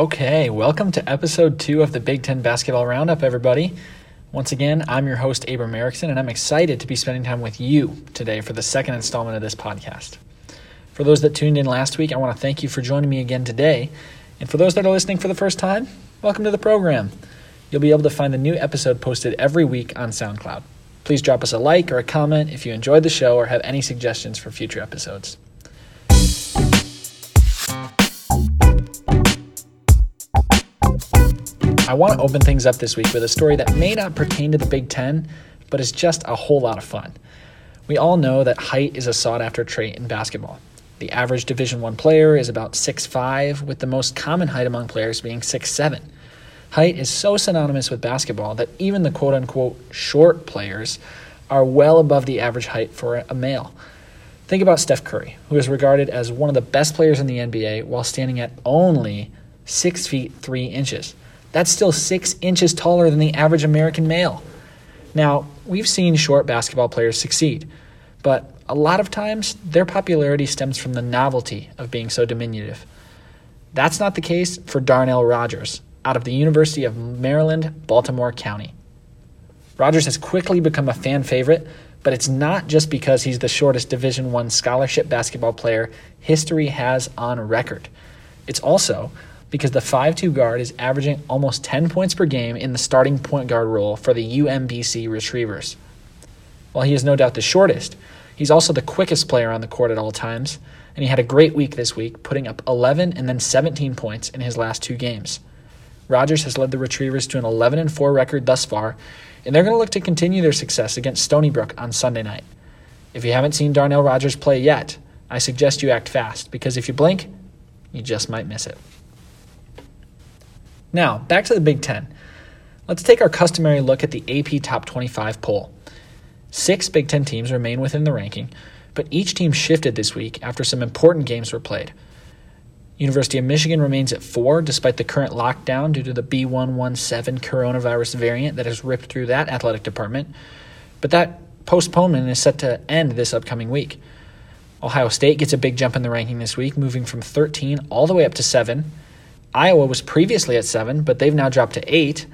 Okay, welcome to episode two of the Big Ten Basketball Roundup, everybody. Once again, I'm your host, Abram Erickson, and I'm excited to be spending time with you today for the second installment of this podcast. For those that tuned in last week, I want to thank you for joining me again today. And for those that are listening for the first time, welcome to the program. You'll be able to find a new episode posted every week on SoundCloud. Please drop us a like or a comment if you enjoyed the show or have any suggestions for future episodes. I want to open things up this week with a story that may not pertain to the Big Ten, but is just a whole lot of fun. We all know that height is a sought after trait in basketball. The average Division One player is about 6'5, with the most common height among players being 6'7. Height is so synonymous with basketball that even the quote unquote short players are well above the average height for a male. Think about Steph Curry, who is regarded as one of the best players in the NBA while standing at only 6 feet 3 inches. That's still six inches taller than the average American male. Now, we've seen short basketball players succeed, but a lot of times their popularity stems from the novelty of being so diminutive. That's not the case for Darnell Rogers out of the University of Maryland, Baltimore County. Rogers has quickly become a fan favorite, but it's not just because he's the shortest Division 1 scholarship basketball player history has on record. It's also because the 5'2 guard is averaging almost 10 points per game in the starting point guard role for the UMBC Retrievers. While he is no doubt the shortest, he's also the quickest player on the court at all times, and he had a great week this week, putting up 11 and then 17 points in his last two games. Rogers has led the Retrievers to an 11 and 4 record thus far, and they're going to look to continue their success against Stony Brook on Sunday night. If you haven't seen Darnell Rogers play yet, I suggest you act fast, because if you blink, you just might miss it. Now, back to the Big Ten. Let's take our customary look at the AP Top 25 poll. Six Big Ten teams remain within the ranking, but each team shifted this week after some important games were played. University of Michigan remains at four despite the current lockdown due to the B117 coronavirus variant that has ripped through that athletic department, but that postponement is set to end this upcoming week. Ohio State gets a big jump in the ranking this week, moving from 13 all the way up to 7, Iowa was previously at seven, but they've now dropped to eight.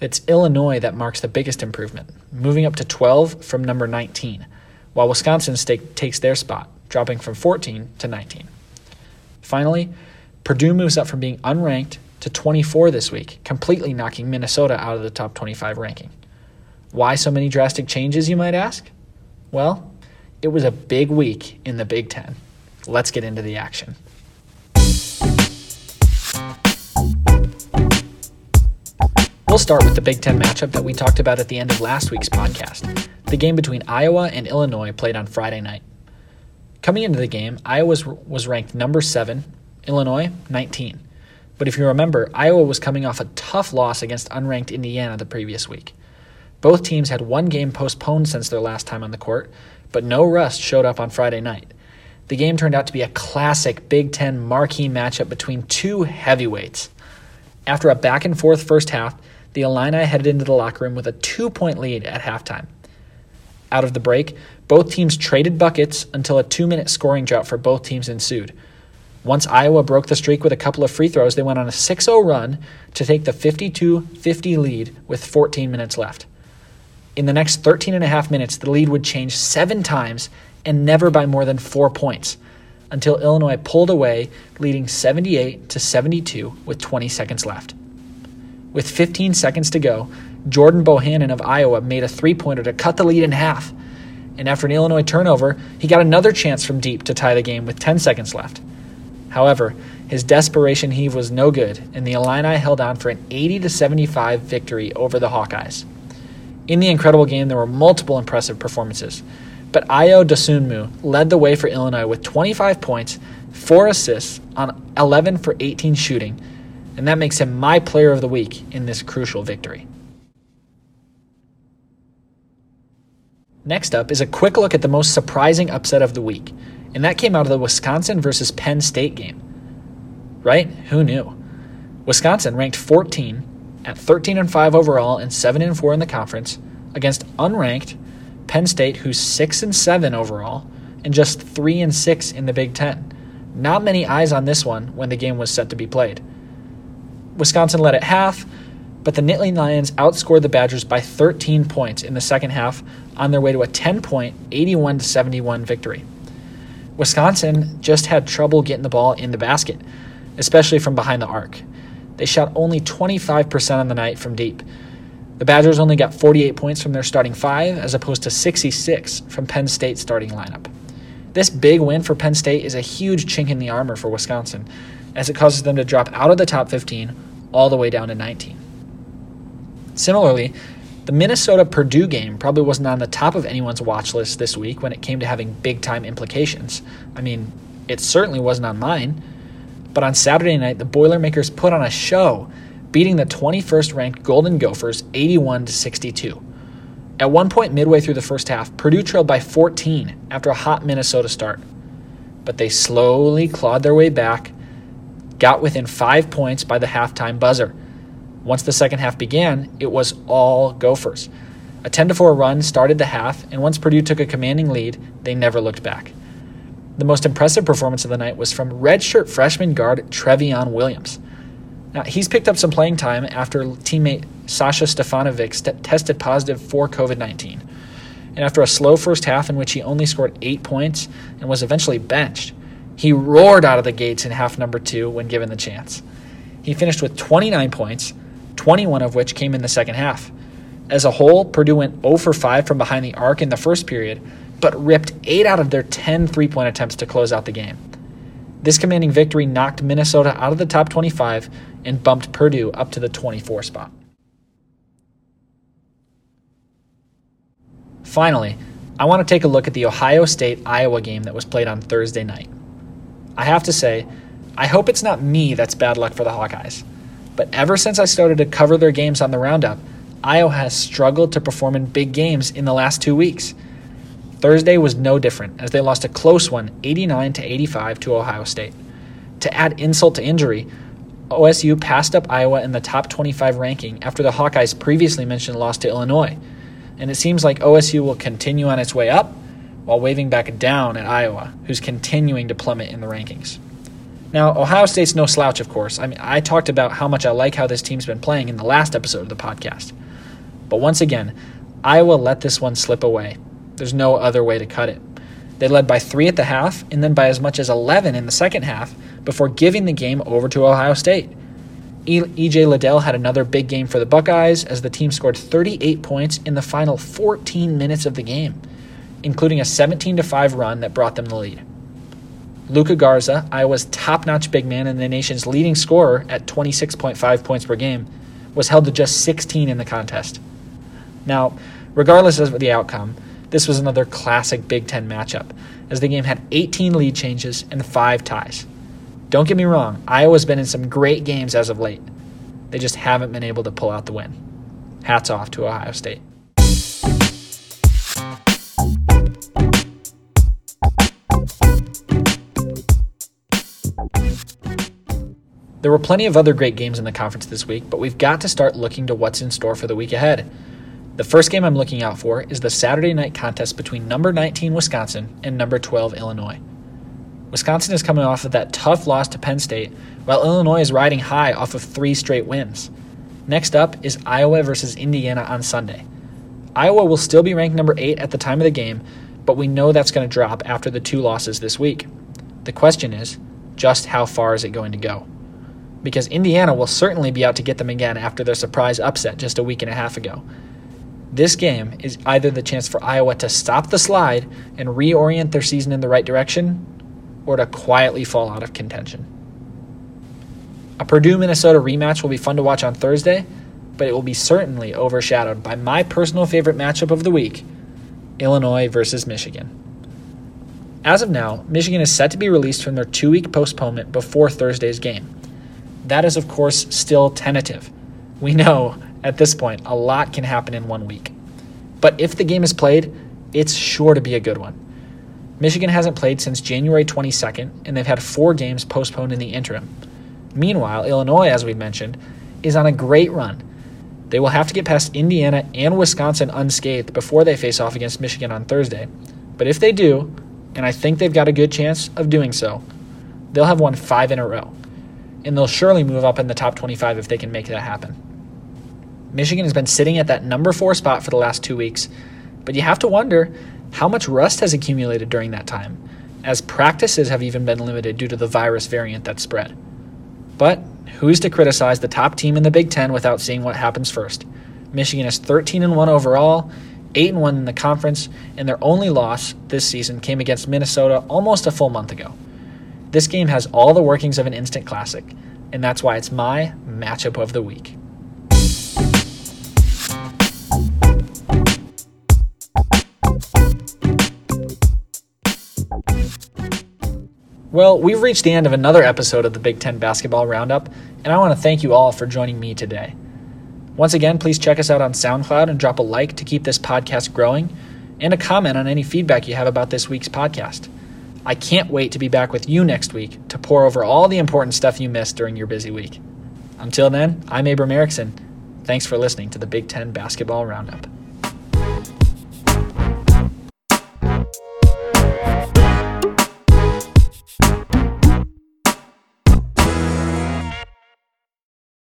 It's Illinois that marks the biggest improvement, moving up to 12 from number 19, while Wisconsin takes their spot, dropping from 14 to 19. Finally, Purdue moves up from being unranked to 24 this week, completely knocking Minnesota out of the top 25 ranking. Why so many drastic changes, you might ask? Well, it was a big week in the Big Ten. Let's get into the action. We'll start with the Big Ten matchup that we talked about at the end of last week's podcast the game between Iowa and Illinois played on Friday night. Coming into the game, Iowa was ranked number 7, Illinois 19. But if you remember, Iowa was coming off a tough loss against unranked Indiana the previous week. Both teams had one game postponed since their last time on the court, but no rust showed up on Friday night. The game turned out to be a classic Big Ten marquee matchup between two heavyweights. After a back and forth first half, the Illini headed into the locker room with a two point lead at halftime. Out of the break, both teams traded buckets until a two minute scoring drought for both teams ensued. Once Iowa broke the streak with a couple of free throws, they went on a 6 0 run to take the 52 50 lead with 14 minutes left. In the next 13 and a half minutes, the lead would change seven times and never by more than four points until Illinois pulled away, leading 78 to 72 with 20 seconds left. With 15 seconds to go, Jordan Bohannon of Iowa made a three pointer to cut the lead in half. And after an Illinois turnover, he got another chance from deep to tie the game with 10 seconds left. However, his desperation heave was no good, and the Illini held on for an 80 75 victory over the Hawkeyes. In the incredible game, there were multiple impressive performances, but Ayo Dosunmu led the way for Illinois with 25 points, 4 assists on 11 for 18 shooting, and that makes him my player of the week in this crucial victory. Next up is a quick look at the most surprising upset of the week, and that came out of the Wisconsin versus Penn State game. Right? Who knew? Wisconsin ranked 14 at 13 and 5 overall and 7 and 4 in the conference against unranked Penn State who's 6 and 7 overall and just 3 and 6 in the Big 10. Not many eyes on this one when the game was set to be played. Wisconsin led at half, but the Nittany Lions outscored the Badgers by 13 points in the second half on their way to a 10 point, 81 71 victory. Wisconsin just had trouble getting the ball in the basket, especially from behind the arc. They shot only 25% on the night from deep. The Badgers only got 48 points from their starting five, as opposed to 66 from Penn State's starting lineup. This big win for Penn State is a huge chink in the armor for Wisconsin, as it causes them to drop out of the top 15 all the way down to 19. Similarly, the Minnesota Purdue game probably wasn't on the top of anyone's watch list this week when it came to having big time implications. I mean, it certainly wasn't on mine. But on Saturday night, the Boilermakers put on a show, beating the 21st ranked Golden Gophers 81 to 62. At one point midway through the first half, Purdue trailed by 14 after a hot Minnesota start. But they slowly clawed their way back, got within five points by the halftime buzzer. Once the second half began, it was all Gophers. A 10 4 run started the half, and once Purdue took a commanding lead, they never looked back. The most impressive performance of the night was from redshirt freshman guard Trevion Williams. Now, he's picked up some playing time after teammate Sasha Stefanovic st- tested positive for COVID 19. And after a slow first half in which he only scored eight points and was eventually benched, he roared out of the gates in half number two when given the chance. He finished with 29 points, 21 of which came in the second half. As a whole, Purdue went 0 for 5 from behind the arc in the first period, but ripped 8 out of their 10 three point attempts to close out the game. This commanding victory knocked Minnesota out of the top 25 and bumped Purdue up to the 24 spot. Finally, I want to take a look at the Ohio State Iowa game that was played on Thursday night. I have to say, I hope it's not me that's bad luck for the Hawkeyes, but ever since I started to cover their games on the Roundup, Iowa has struggled to perform in big games in the last two weeks. Thursday was no different as they lost a close one 89 to 85 to Ohio State. To add insult to injury, OSU passed up Iowa in the top 25 ranking after the Hawkeyes previously mentioned loss to Illinois. And it seems like OSU will continue on its way up while waving back down at Iowa, who's continuing to plummet in the rankings. Now, Ohio State's no slouch, of course. I mean, I talked about how much I like how this team's been playing in the last episode of the podcast. But once again, Iowa let this one slip away there's no other way to cut it. They led by three at the half and then by as much as 11 in the second half before giving the game over to Ohio State. EJ Liddell had another big game for the Buckeyes as the team scored 38 points in the final 14 minutes of the game, including a 17 5 run that brought them the lead. Luka Garza, Iowa's top notch big man and the nation's leading scorer at 26.5 points per game, was held to just 16 in the contest. Now, regardless of the outcome, this was another classic Big Ten matchup, as the game had 18 lead changes and 5 ties. Don't get me wrong, Iowa's been in some great games as of late. They just haven't been able to pull out the win. Hats off to Ohio State. There were plenty of other great games in the conference this week, but we've got to start looking to what's in store for the week ahead. The first game I'm looking out for is the Saturday night contest between number 19 Wisconsin and number 12 Illinois. Wisconsin is coming off of that tough loss to Penn State, while Illinois is riding high off of three straight wins. Next up is Iowa versus Indiana on Sunday. Iowa will still be ranked number 8 at the time of the game, but we know that's going to drop after the two losses this week. The question is, just how far is it going to go? Because Indiana will certainly be out to get them again after their surprise upset just a week and a half ago. This game is either the chance for Iowa to stop the slide and reorient their season in the right direction, or to quietly fall out of contention. A Purdue Minnesota rematch will be fun to watch on Thursday, but it will be certainly overshadowed by my personal favorite matchup of the week Illinois versus Michigan. As of now, Michigan is set to be released from their two week postponement before Thursday's game. That is, of course, still tentative. We know at this point, a lot can happen in one week. But if the game is played, it's sure to be a good one. Michigan hasn't played since January 22nd, and they've had four games postponed in the interim. Meanwhile, Illinois, as we mentioned, is on a great run. They will have to get past Indiana and Wisconsin unscathed before they face off against Michigan on Thursday. But if they do, and I think they've got a good chance of doing so, they'll have won five in a row. And they'll surely move up in the top 25 if they can make that happen. Michigan has been sitting at that number four spot for the last two weeks, but you have to wonder how much rust has accumulated during that time, as practices have even been limited due to the virus variant that spread. But who's to criticize the top team in the Big Ten without seeing what happens first? Michigan is 13 and 1 overall, 8 and 1 in the conference, and their only loss this season came against Minnesota almost a full month ago. This game has all the workings of an instant classic, and that's why it's my matchup of the week. Well, we've reached the end of another episode of the Big Ten Basketball Roundup, and I want to thank you all for joining me today. Once again, please check us out on SoundCloud and drop a like to keep this podcast growing, and a comment on any feedback you have about this week's podcast. I can't wait to be back with you next week to pour over all the important stuff you missed during your busy week. Until then, I'm Abram Erickson. Thanks for listening to the Big Ten Basketball Roundup.